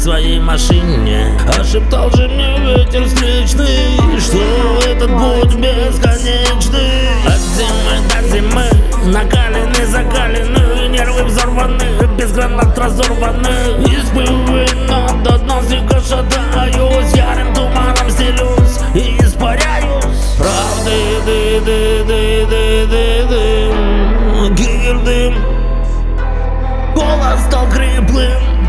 своей машине. А шептал же мне ветер встречный Что этот путь бесконечный. От зимы до зимы Накалены, закалены Нервы взорваны Без гранат разорваны Испывы над нас рикошетаюсь Ярым swim.